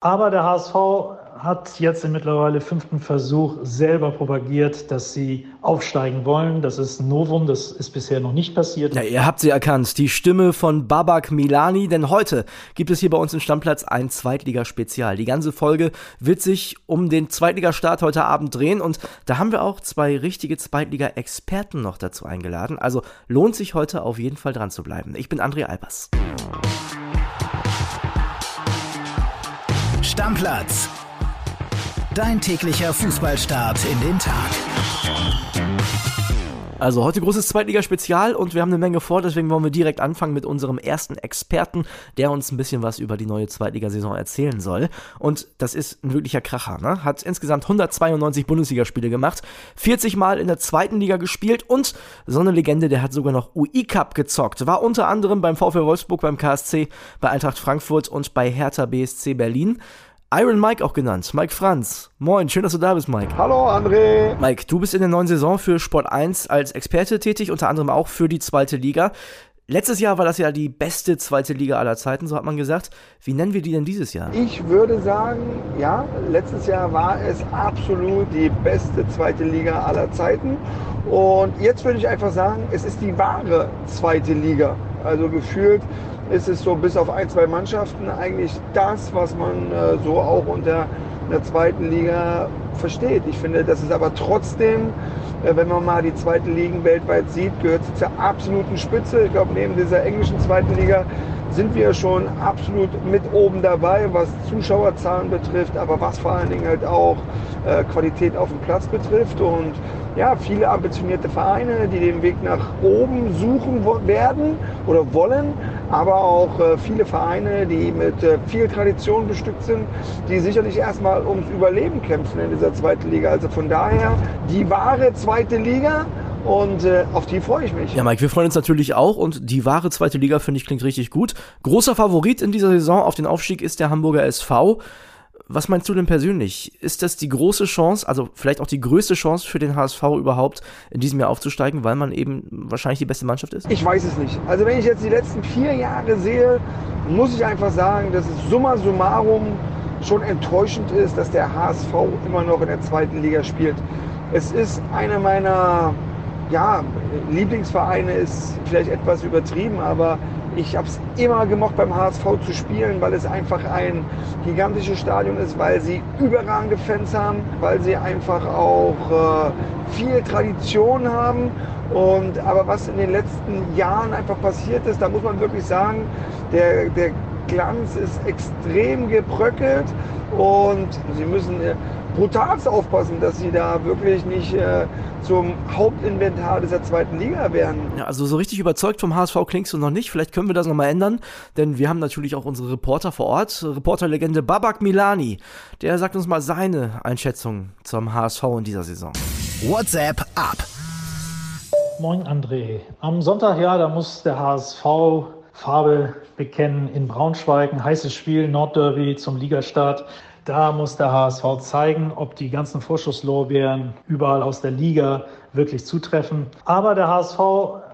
Aber der HSV hat jetzt im mittlerweile fünften Versuch selber propagiert, dass sie aufsteigen wollen. Das ist ein Novum, das ist bisher noch nicht passiert. Ja, ihr habt sie erkannt, die Stimme von Babak Milani, denn heute gibt es hier bei uns im Stammplatz ein Zweitligaspezial. Die ganze Folge wird sich um den Zweitligastart heute Abend drehen und da haben wir auch zwei richtige Zweitliga-Experten noch dazu eingeladen. Also lohnt sich heute auf jeden Fall dran zu bleiben. Ich bin André Albers. Stammplatz Dein täglicher Fußballstart in den Tag. Also heute großes Zweitliga-Spezial und wir haben eine Menge vor, deswegen wollen wir direkt anfangen mit unserem ersten Experten, der uns ein bisschen was über die neue Zweitligasaison erzählen soll. Und das ist ein wirklicher Kracher, ne? Hat insgesamt 192 Bundesligaspiele gemacht, 40 Mal in der zweiten Liga gespielt und so eine Legende, der hat sogar noch UI-Cup gezockt. War unter anderem beim VfL Wolfsburg, beim KSC, bei Eintracht Frankfurt und bei Hertha BSC Berlin. Iron Mike auch genannt, Mike Franz. Moin, schön, dass du da bist, Mike. Hallo, André. Mike, du bist in der neuen Saison für Sport 1 als Experte tätig, unter anderem auch für die zweite Liga. Letztes Jahr war das ja die beste zweite Liga aller Zeiten, so hat man gesagt. Wie nennen wir die denn dieses Jahr? Ich würde sagen, ja, letztes Jahr war es absolut die beste zweite Liga aller Zeiten. Und jetzt würde ich einfach sagen, es ist die wahre zweite Liga. Also gefühlt ist es so bis auf ein, zwei Mannschaften eigentlich das, was man äh, so auch unter der zweiten Liga versteht. Ich finde, das ist aber trotzdem, äh, wenn man mal die zweiten Ligen weltweit sieht, gehört sie zur absoluten Spitze. Ich glaube, neben dieser englischen zweiten Liga sind wir schon absolut mit oben dabei, was Zuschauerzahlen betrifft, aber was vor allen Dingen halt auch äh, Qualität auf dem Platz betrifft. Und ja, viele ambitionierte Vereine, die den Weg nach oben suchen werden oder wollen, aber auch äh, viele Vereine, die mit äh, viel Tradition bestückt sind, die sicherlich erstmal ums Überleben kämpfen in dieser zweiten Liga. Also von daher die wahre zweite Liga. Und äh, auf die freue ich mich. Ja, Mike, wir freuen uns natürlich auch. Und die wahre zweite Liga, finde ich, klingt richtig gut. Großer Favorit in dieser Saison auf den Aufstieg ist der Hamburger SV. Was meinst du denn persönlich? Ist das die große Chance, also vielleicht auch die größte Chance für den HSV überhaupt in diesem Jahr aufzusteigen, weil man eben wahrscheinlich die beste Mannschaft ist? Ich weiß es nicht. Also wenn ich jetzt die letzten vier Jahre sehe, muss ich einfach sagen, dass es summa summarum schon enttäuschend ist, dass der HSV immer noch in der zweiten Liga spielt. Es ist einer meiner ja, Lieblingsvereine ist vielleicht etwas übertrieben, aber ich habe es immer gemocht, beim HSV zu spielen, weil es einfach ein gigantisches Stadion ist, weil sie überragende Fans haben, weil sie einfach auch äh, viel Tradition haben. Und, aber was in den letzten Jahren einfach passiert ist, da muss man wirklich sagen, der, der Glanz ist extrem gebröckelt und sie müssen äh, brutalst aufpassen, dass sie da wirklich nicht äh, zum Hauptinventar dieser zweiten Liga werden. Ja, also so richtig überzeugt vom HSV klingst du noch nicht. Vielleicht können wir das nochmal ändern, denn wir haben natürlich auch unsere Reporter vor Ort. Reporterlegende Babak Milani, der sagt uns mal seine Einschätzung zum HSV in dieser Saison. WhatsApp ab. Moin André. Am Sonntag, ja, da muss der HSV Farbe bekennen in Braunschweig. Ein heißes Spiel, Nordderby zum Ligastart. Da muss der HSV zeigen, ob die ganzen Vorschusslorbeeren überall aus der Liga wirklich zutreffen. Aber der HSV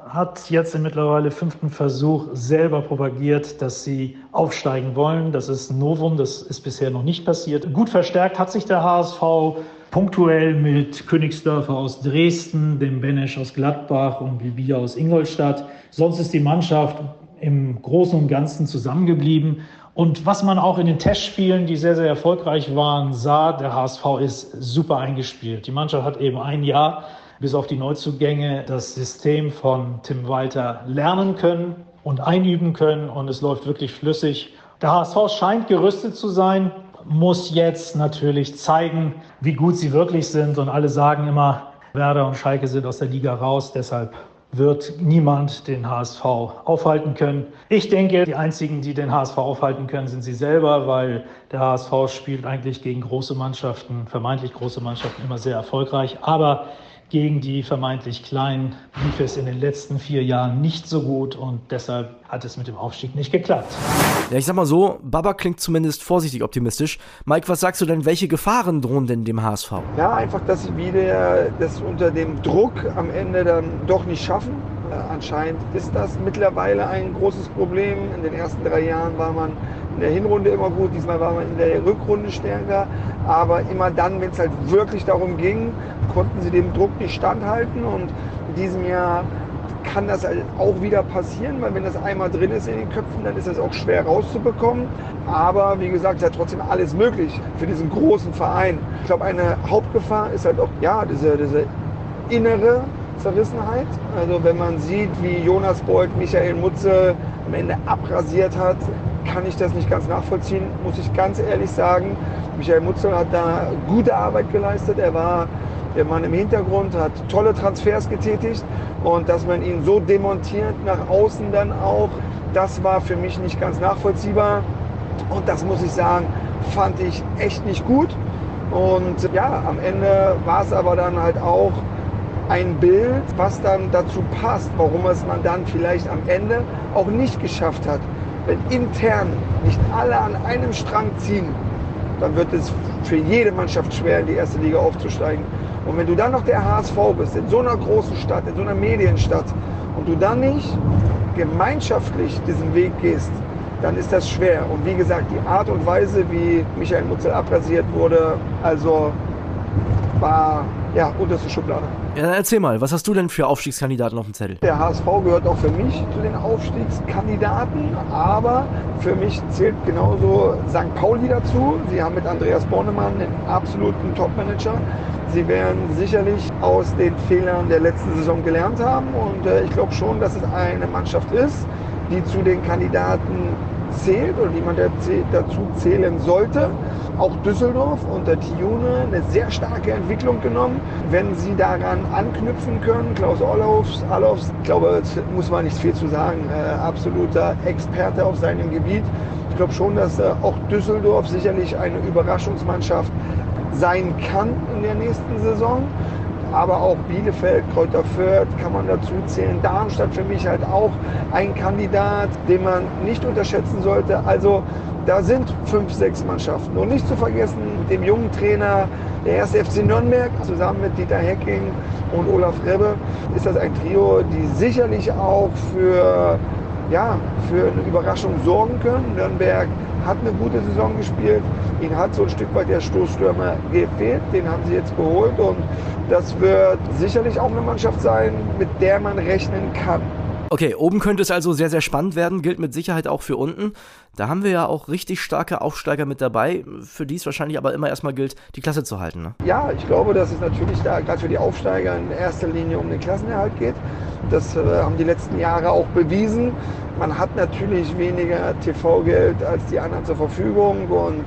hat jetzt im mittlerweile fünften Versuch selber propagiert, dass sie aufsteigen wollen. Das ist ein Novum, das ist bisher noch nicht passiert. Gut verstärkt hat sich der HSV punktuell mit Königsdörfer aus Dresden, dem Benesch aus Gladbach und Bilbia aus Ingolstadt. Sonst ist die Mannschaft im Großen und Ganzen zusammengeblieben und was man auch in den Testspielen, die sehr, sehr erfolgreich waren, sah, der HSV ist super eingespielt. Die Mannschaft hat eben ein Jahr bis auf die Neuzugänge das System von Tim Walter lernen können und einüben können und es läuft wirklich flüssig. Der HSV scheint gerüstet zu sein, muss jetzt natürlich zeigen, wie gut sie wirklich sind und alle sagen immer, Werder und Schalke sind aus der Liga raus, deshalb wird niemand den HSV aufhalten können. Ich denke, die einzigen, die den HSV aufhalten können, sind sie selber, weil der HSV spielt eigentlich gegen große Mannschaften, vermeintlich große Mannschaften immer sehr erfolgreich. Aber gegen die vermeintlich Kleinen lief es in den letzten vier Jahren nicht so gut und deshalb hat es mit dem Aufstieg nicht geklappt. Ja, ich sag mal so, Baba klingt zumindest vorsichtig optimistisch. Mike, was sagst du denn, welche Gefahren drohen denn dem HSV? Ja, einfach, dass sie wieder das unter dem Druck am Ende dann doch nicht schaffen. Äh, anscheinend ist das mittlerweile ein großes Problem. In den ersten drei Jahren war man in der Hinrunde immer gut, diesmal war man in der Rückrunde stärker. Aber immer dann, wenn es halt wirklich darum ging, konnten sie dem Druck nicht standhalten. Und in diesem Jahr kann das halt auch wieder passieren, weil wenn das einmal drin ist in den Köpfen, dann ist das auch schwer rauszubekommen. Aber wie gesagt, ist ja trotzdem alles möglich für diesen großen Verein. Ich glaube, eine Hauptgefahr ist halt auch, ja, diese, diese innere Zerrissenheit. Also wenn man sieht, wie Jonas Bolt Michael Mutze am Ende abrasiert hat, kann ich das nicht ganz nachvollziehen, muss ich ganz ehrlich sagen. Michael Mutzel hat da gute Arbeit geleistet. Er war der Mann im Hintergrund, hat tolle Transfers getätigt und dass man ihn so demontiert nach außen dann auch, das war für mich nicht ganz nachvollziehbar. Und das muss ich sagen, fand ich echt nicht gut. Und ja, am Ende war es aber dann halt auch ein Bild, was dann dazu passt, warum es man dann vielleicht am Ende auch nicht geschafft hat. Wenn intern nicht alle an einem Strang ziehen, dann wird es für jede Mannschaft schwer, in die erste Liga aufzusteigen. Und wenn du dann noch der HSV bist, in so einer großen Stadt, in so einer Medienstadt, und du dann nicht gemeinschaftlich diesen Weg gehst, dann ist das schwer. Und wie gesagt, die Art und Weise, wie Michael Mutzel abrasiert wurde, also war ja unterste Schublade. Ja, erzähl mal, was hast du denn für Aufstiegskandidaten auf dem Zettel? Der HSV gehört auch für mich zu den Aufstiegskandidaten, aber für mich zählt genauso St. Pauli dazu. Sie haben mit Andreas Bornemann einen absoluten Topmanager. Sie werden sicherlich aus den Fehlern der letzten Saison gelernt haben und äh, ich glaube schon, dass es eine Mannschaft ist, die zu den Kandidaten zählt oder die man dazu zählen sollte. Auch Düsseldorf unter Tione eine sehr starke Entwicklung genommen. Wenn sie daran anknüpfen können, Klaus Allofs, Allofs ich glaube, muss man nicht viel zu sagen, äh, absoluter Experte auf seinem Gebiet. Ich glaube schon, dass äh, auch Düsseldorf sicherlich eine Überraschungsmannschaft sein kann in der nächsten Saison aber auch Bielefeld, Kräuter Fürth kann man dazu zählen. Darmstadt für mich halt auch ein Kandidat, den man nicht unterschätzen sollte. Also da sind fünf, sechs Mannschaften. Und nicht zu vergessen, dem jungen Trainer der erste FC Nürnberg zusammen mit Dieter Hecking und Olaf Rebbe ist das ein Trio, die sicherlich auch für, ja, für eine Überraschung sorgen können. Nürnberg hat eine gute Saison gespielt. Ihnen hat so ein Stück weit der Stoßstürmer gefehlt. Den haben sie jetzt geholt und das wird sicherlich auch eine Mannschaft sein, mit der man rechnen kann. Okay, oben könnte es also sehr, sehr spannend werden, gilt mit Sicherheit auch für unten. Da haben wir ja auch richtig starke Aufsteiger mit dabei, für die es wahrscheinlich aber immer erstmal gilt, die Klasse zu halten. Ne? Ja, ich glaube, dass es natürlich da gerade für die Aufsteiger in erster Linie um den Klassenerhalt geht. Das äh, haben die letzten Jahre auch bewiesen. Man hat natürlich weniger TV-Geld als die anderen zur Verfügung und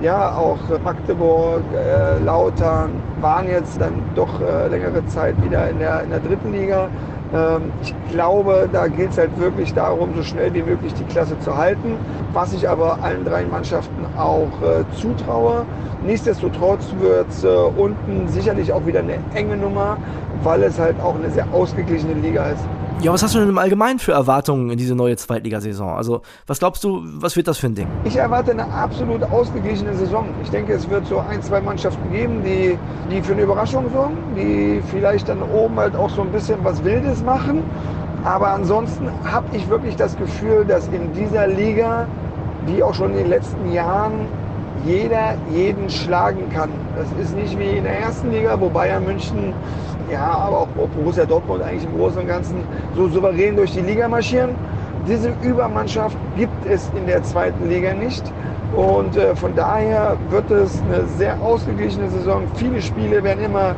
ja, auch Magdeburg, äh, Lautern waren jetzt dann doch äh, längere Zeit wieder in der, in der dritten Liga. Ähm, ich glaube, da geht es halt wirklich darum, so schnell wie möglich die Klasse zu halten, was ich aber allen drei Mannschaften auch äh, zutraue. Nichtsdestotrotz wird es äh, unten sicherlich auch wieder eine enge Nummer, weil es halt auch eine sehr ausgeglichene Liga ist. Ja, was hast du denn im Allgemeinen für Erwartungen in diese neue Zweitligasaison? Also, was glaubst du, was wird das für ein Ding? Ich erwarte eine absolut ausgeglichene Saison. Ich denke, es wird so ein, zwei Mannschaften geben, die, die für eine Überraschung sorgen, die vielleicht dann oben halt auch so ein bisschen was Wildes machen. Aber ansonsten habe ich wirklich das Gefühl, dass in dieser Liga, wie auch schon in den letzten Jahren, jeder jeden schlagen kann. Das ist nicht wie in der ersten Liga, wo Bayern München ja, aber auch Borussia Dortmund eigentlich im Großen und Ganzen so souverän durch die Liga marschieren. Diese Übermannschaft gibt es in der zweiten Liga nicht. Und äh, von daher wird es eine sehr ausgeglichene Saison. Viele Spiele werden immer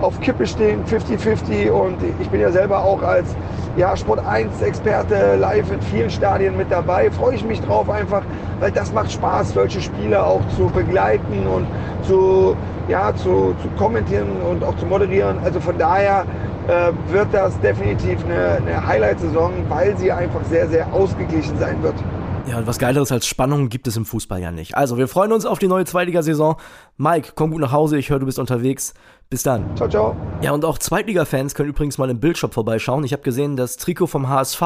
auf Kippe stehen, 50-50. Und ich bin ja selber auch als ja, Sport 1-Experte live in vielen Stadien mit dabei. Freue ich mich drauf einfach, weil das macht Spaß, solche Spiele auch zu begleiten und zu, ja, zu, zu kommentieren und auch zu moderieren. Also von daher äh, wird das definitiv eine, eine Highlight-Saison, weil sie einfach sehr, sehr ausgeglichen sein wird. Ja, und was Geileres als Spannung gibt es im Fußball ja nicht. Also, wir freuen uns auf die neue Zweitligasaison. Mike, komm gut nach Hause. Ich höre, du bist unterwegs. Bis dann. Ciao, ciao. Ja, und auch Zweitliga-Fans können übrigens mal im Bildshop vorbeischauen. Ich habe gesehen, das Trikot vom HSV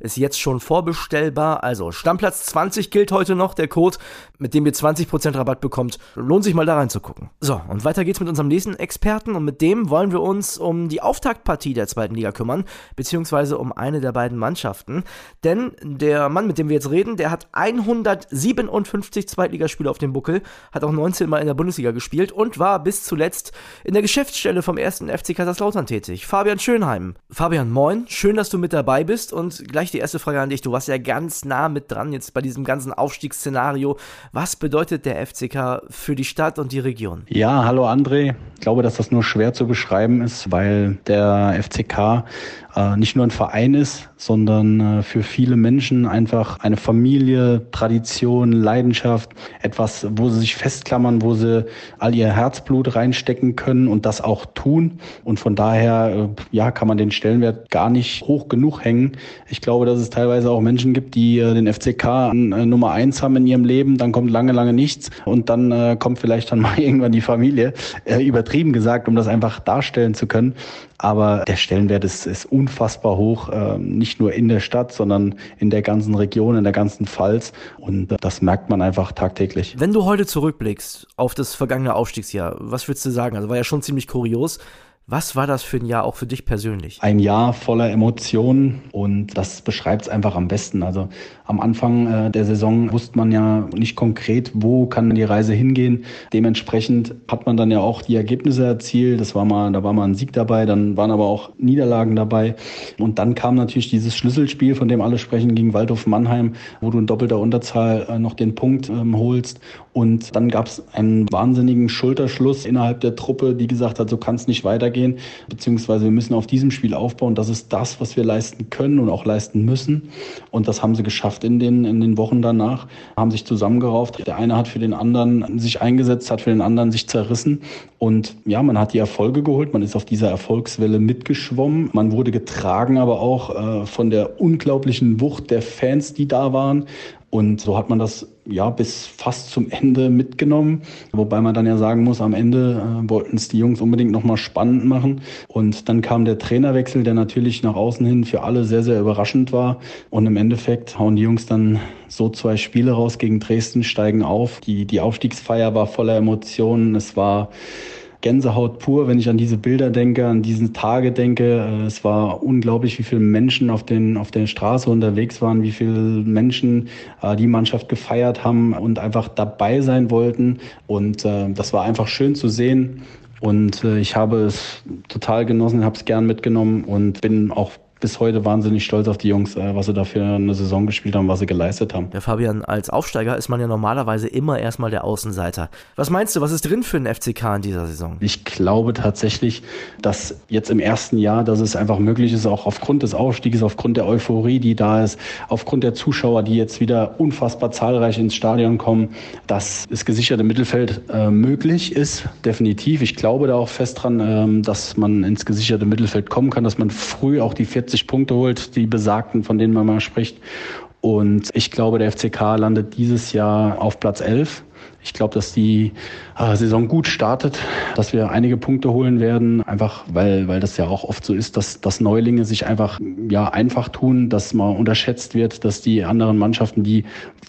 ist jetzt schon vorbestellbar. Also Stammplatz 20 gilt heute noch, der Code, mit dem ihr 20% Rabatt bekommt. Lohnt sich mal da reinzugucken. So, und weiter geht's mit unserem nächsten Experten und mit dem wollen wir uns um die Auftaktpartie der zweiten Liga kümmern, beziehungsweise um eine der beiden Mannschaften. Denn der Mann, mit dem wir jetzt reden, der hat 157 Zweitligaspiele auf dem Buckel, hat auch 19 Mal in der Bundesliga gespielt und war bis zuletzt in der Geschäftsstelle vom ersten FC Kaiserslautern tätig. Fabian Schönheim. Fabian, moin. Schön, dass du mit dabei bist. Und gleich die erste Frage an dich. Du warst ja ganz nah mit dran jetzt bei diesem ganzen Aufstiegsszenario. Was bedeutet der FCK für die Stadt und die Region? Ja, hallo André. Ich glaube, dass das nur schwer zu beschreiben ist, weil der FCK äh, nicht nur ein Verein ist, sondern äh, für viele Menschen einfach eine Familie, Tradition, Leidenschaft, etwas, wo sie sich festklammern, wo sie all ihr Herzblut reinstecken können und das auch tun. Und von daher, äh, ja, kann man den Stellenwert gar nicht hoch genug hängen. Ich glaube, dass es teilweise auch Menschen gibt, die äh, den FCK äh, Nummer eins haben in ihrem Leben, dann kommt lange, lange nichts und dann äh, kommt vielleicht dann mal irgendwann die Familie, äh, übertrieben gesagt, um das einfach darstellen zu können. Aber der Stellenwert ist, ist unfassbar hoch, äh, nicht nur in der Stadt, sondern in der ganzen Region, in der ganzen Pfalz. Und äh, das merkt man einfach tagtäglich. Wenn du heute zurückblickst auf das vergangene Aufstiegsjahr, was würdest du sagen? Also war ja schon ziemlich kurios. Was war das für ein Jahr auch für dich persönlich? Ein Jahr voller Emotionen und das beschreibt es einfach am besten. Also am Anfang äh, der Saison wusste man ja nicht konkret, wo kann die Reise hingehen. Dementsprechend hat man dann ja auch die Ergebnisse erzielt. Das war mal, da war mal ein Sieg dabei, dann waren aber auch Niederlagen dabei. Und dann kam natürlich dieses Schlüsselspiel, von dem alle sprechen, gegen Waldhof Mannheim, wo du in doppelter Unterzahl äh, noch den Punkt ähm, holst. Und dann gab es einen wahnsinnigen Schulterschluss innerhalb der Truppe, die gesagt hat, so kann es nicht weitergehen, beziehungsweise wir müssen auf diesem Spiel aufbauen. Das ist das, was wir leisten können und auch leisten müssen. Und das haben sie geschafft in den, in den Wochen danach, haben sich zusammengerauft. Der eine hat für den anderen sich eingesetzt, hat für den anderen sich zerrissen. Und ja, man hat die Erfolge geholt, man ist auf dieser Erfolgswelle mitgeschwommen. Man wurde getragen, aber auch äh, von der unglaublichen Wucht der Fans, die da waren. Und so hat man das ja bis fast zum Ende mitgenommen. Wobei man dann ja sagen muss, am Ende äh, wollten es die Jungs unbedingt nochmal spannend machen. Und dann kam der Trainerwechsel, der natürlich nach außen hin für alle sehr, sehr überraschend war. Und im Endeffekt hauen die Jungs dann so zwei Spiele raus gegen Dresden, steigen auf. Die, die Aufstiegsfeier war voller Emotionen. Es war Gänsehaut pur, wenn ich an diese Bilder denke, an diese Tage denke. Äh, es war unglaublich, wie viele Menschen auf, den, auf der Straße unterwegs waren, wie viele Menschen äh, die Mannschaft gefeiert haben und einfach dabei sein wollten. Und äh, das war einfach schön zu sehen. Und äh, ich habe es total genossen, habe es gern mitgenommen und bin auch bis heute wahnsinnig stolz auf die Jungs, äh, was sie da für eine Saison gespielt haben, was sie geleistet haben. Der Fabian, als Aufsteiger ist man ja normalerweise immer erstmal der Außenseiter. Was meinst du, was ist drin für den FCK in dieser Saison? Ich glaube tatsächlich, dass jetzt im ersten Jahr, dass es einfach möglich ist, auch aufgrund des Aufstiegs, aufgrund der Euphorie, die da ist, aufgrund der Zuschauer, die jetzt wieder unfassbar zahlreich ins Stadion kommen, dass das gesicherte Mittelfeld äh, möglich ist, definitiv. Ich glaube da auch fest dran, äh, dass man ins gesicherte Mittelfeld kommen kann, dass man früh auch die 40 40 Punkte holt, die besagten, von denen man mal spricht. Und ich glaube, der FCK landet dieses Jahr auf Platz 11. Ich glaube, dass die Saison gut startet, dass wir einige Punkte holen werden, einfach weil, weil das ja auch oft so ist, dass, dass Neulinge sich einfach ja, einfach tun, dass man unterschätzt wird, dass die anderen Mannschaften, die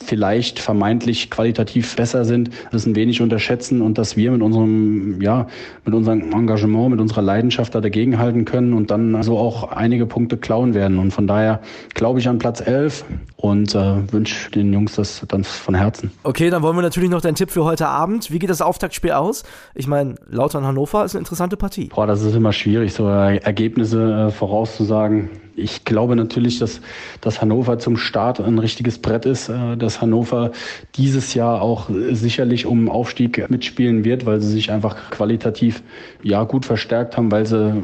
vielleicht vermeintlich qualitativ besser sind, das ein wenig unterschätzen und dass wir mit unserem, ja, mit unserem Engagement, mit unserer Leidenschaft da dagegenhalten können und dann so auch einige Punkte klauen werden. Und von daher glaube ich an Platz 11 und äh, wünsche den Jungs das dann von Herzen. Okay, dann wollen wir natürlich noch deinen Tipp für heute Abend. Wie geht das Auftaktspiel aus? Ich meine, Lautern Hannover ist eine interessante Partie. Boah, das ist immer schwierig, so Ergebnisse äh, vorauszusagen. Ich glaube natürlich, dass, dass Hannover zum Start ein richtiges Brett ist, äh, dass Hannover dieses Jahr auch sicherlich um Aufstieg mitspielen wird, weil sie sich einfach qualitativ ja gut verstärkt haben, weil sie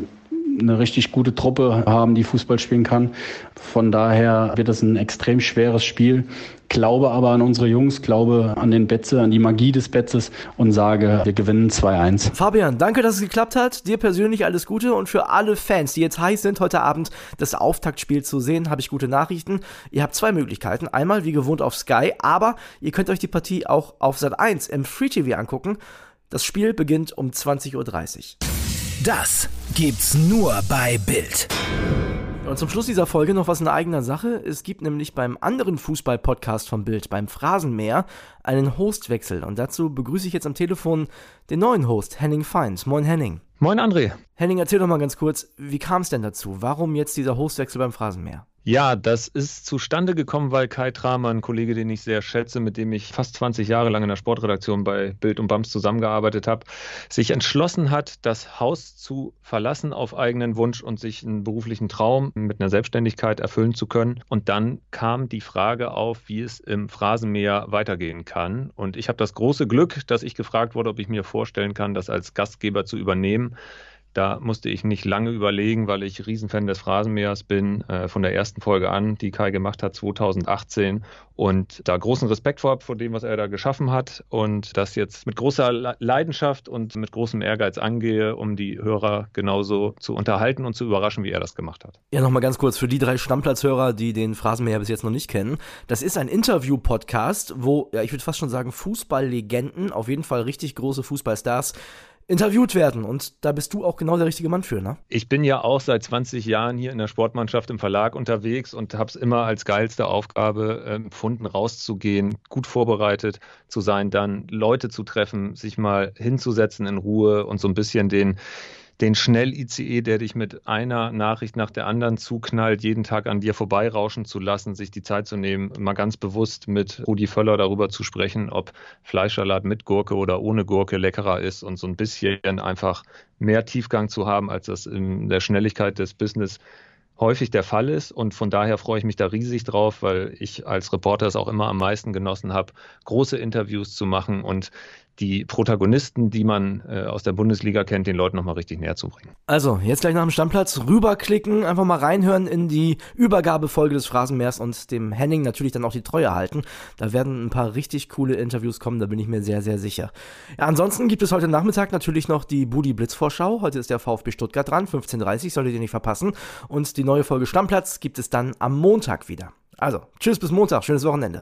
eine richtig gute Truppe haben, die Fußball spielen kann. Von daher wird es ein extrem schweres Spiel. Glaube aber an unsere Jungs, glaube an den Betze, an die Magie des Betzes und sage, wir gewinnen 2-1. Fabian, danke, dass es geklappt hat. Dir persönlich alles Gute und für alle Fans, die jetzt heiß sind, heute Abend das Auftaktspiel zu sehen, habe ich gute Nachrichten. Ihr habt zwei Möglichkeiten. Einmal wie gewohnt auf Sky, aber ihr könnt euch die Partie auch auf Sat 1 im Free TV angucken. Das Spiel beginnt um 20.30 Uhr. Das gibt's nur bei Bild. Und zum Schluss dieser Folge noch was in eigener Sache. Es gibt nämlich beim anderen Fußball-Podcast von Bild, beim Phrasenmäher, einen Hostwechsel. Und dazu begrüße ich jetzt am Telefon den neuen Host, Henning Feins. Moin Henning. Moin André. Henning, erzähl doch mal ganz kurz, wie kam es denn dazu? Warum jetzt dieser Hostwechsel beim Phrasenmäher? Ja, das ist zustande gekommen, weil Kai Tramer, ein Kollege, den ich sehr schätze, mit dem ich fast 20 Jahre lang in der Sportredaktion bei Bild und Bams zusammengearbeitet habe, sich entschlossen hat, das Haus zu verlassen auf eigenen Wunsch und sich einen beruflichen Traum mit einer Selbstständigkeit erfüllen zu können. Und dann kam die Frage auf, wie es im Phrasenmäher weitergehen kann. Und ich habe das große Glück, dass ich gefragt wurde, ob ich mir vorstellen kann, das als Gastgeber zu übernehmen. Da musste ich nicht lange überlegen, weil ich Riesenfan des Phrasenmähers bin, äh, von der ersten Folge an, die Kai gemacht hat 2018 und da großen Respekt vor vor dem, was er da geschaffen hat und das jetzt mit großer Leidenschaft und mit großem Ehrgeiz angehe, um die Hörer genauso zu unterhalten und zu überraschen, wie er das gemacht hat. Ja, nochmal ganz kurz für die drei Stammplatzhörer, die den Phrasenmäher bis jetzt noch nicht kennen. Das ist ein Interview-Podcast, wo, ja, ich würde fast schon sagen, Fußballlegenden, auf jeden Fall richtig große Fußballstars, interviewt werden. Und da bist du auch genau der richtige Mann für, ne? Ich bin ja auch seit 20 Jahren hier in der Sportmannschaft im Verlag unterwegs und habe es immer als geilste Aufgabe äh, empfunden, rauszugehen, gut vorbereitet zu sein, dann Leute zu treffen, sich mal hinzusetzen in Ruhe und so ein bisschen den den Schnell-ICE, der dich mit einer Nachricht nach der anderen zuknallt, jeden Tag an dir vorbeirauschen zu lassen, sich die Zeit zu nehmen, mal ganz bewusst mit Rudi Völler darüber zu sprechen, ob Fleischsalat mit Gurke oder ohne Gurke leckerer ist und so ein bisschen einfach mehr Tiefgang zu haben, als das in der Schnelligkeit des Business häufig der Fall ist. Und von daher freue ich mich da riesig drauf, weil ich als Reporter es auch immer am meisten genossen habe, große Interviews zu machen und die Protagonisten, die man äh, aus der Bundesliga kennt, den Leuten nochmal richtig näher zu bringen. Also, jetzt gleich nach dem Stammplatz rüberklicken, einfach mal reinhören in die Übergabefolge des Phrasenmeers und dem Henning natürlich dann auch die Treue halten. Da werden ein paar richtig coole Interviews kommen, da bin ich mir sehr, sehr sicher. Ja, ansonsten gibt es heute Nachmittag natürlich noch die Budi Blitz Vorschau. Heute ist der VfB Stuttgart dran, 15.30 Uhr, solltet ihr nicht verpassen. Und die neue Folge Stammplatz gibt es dann am Montag wieder. Also, tschüss bis Montag, schönes Wochenende.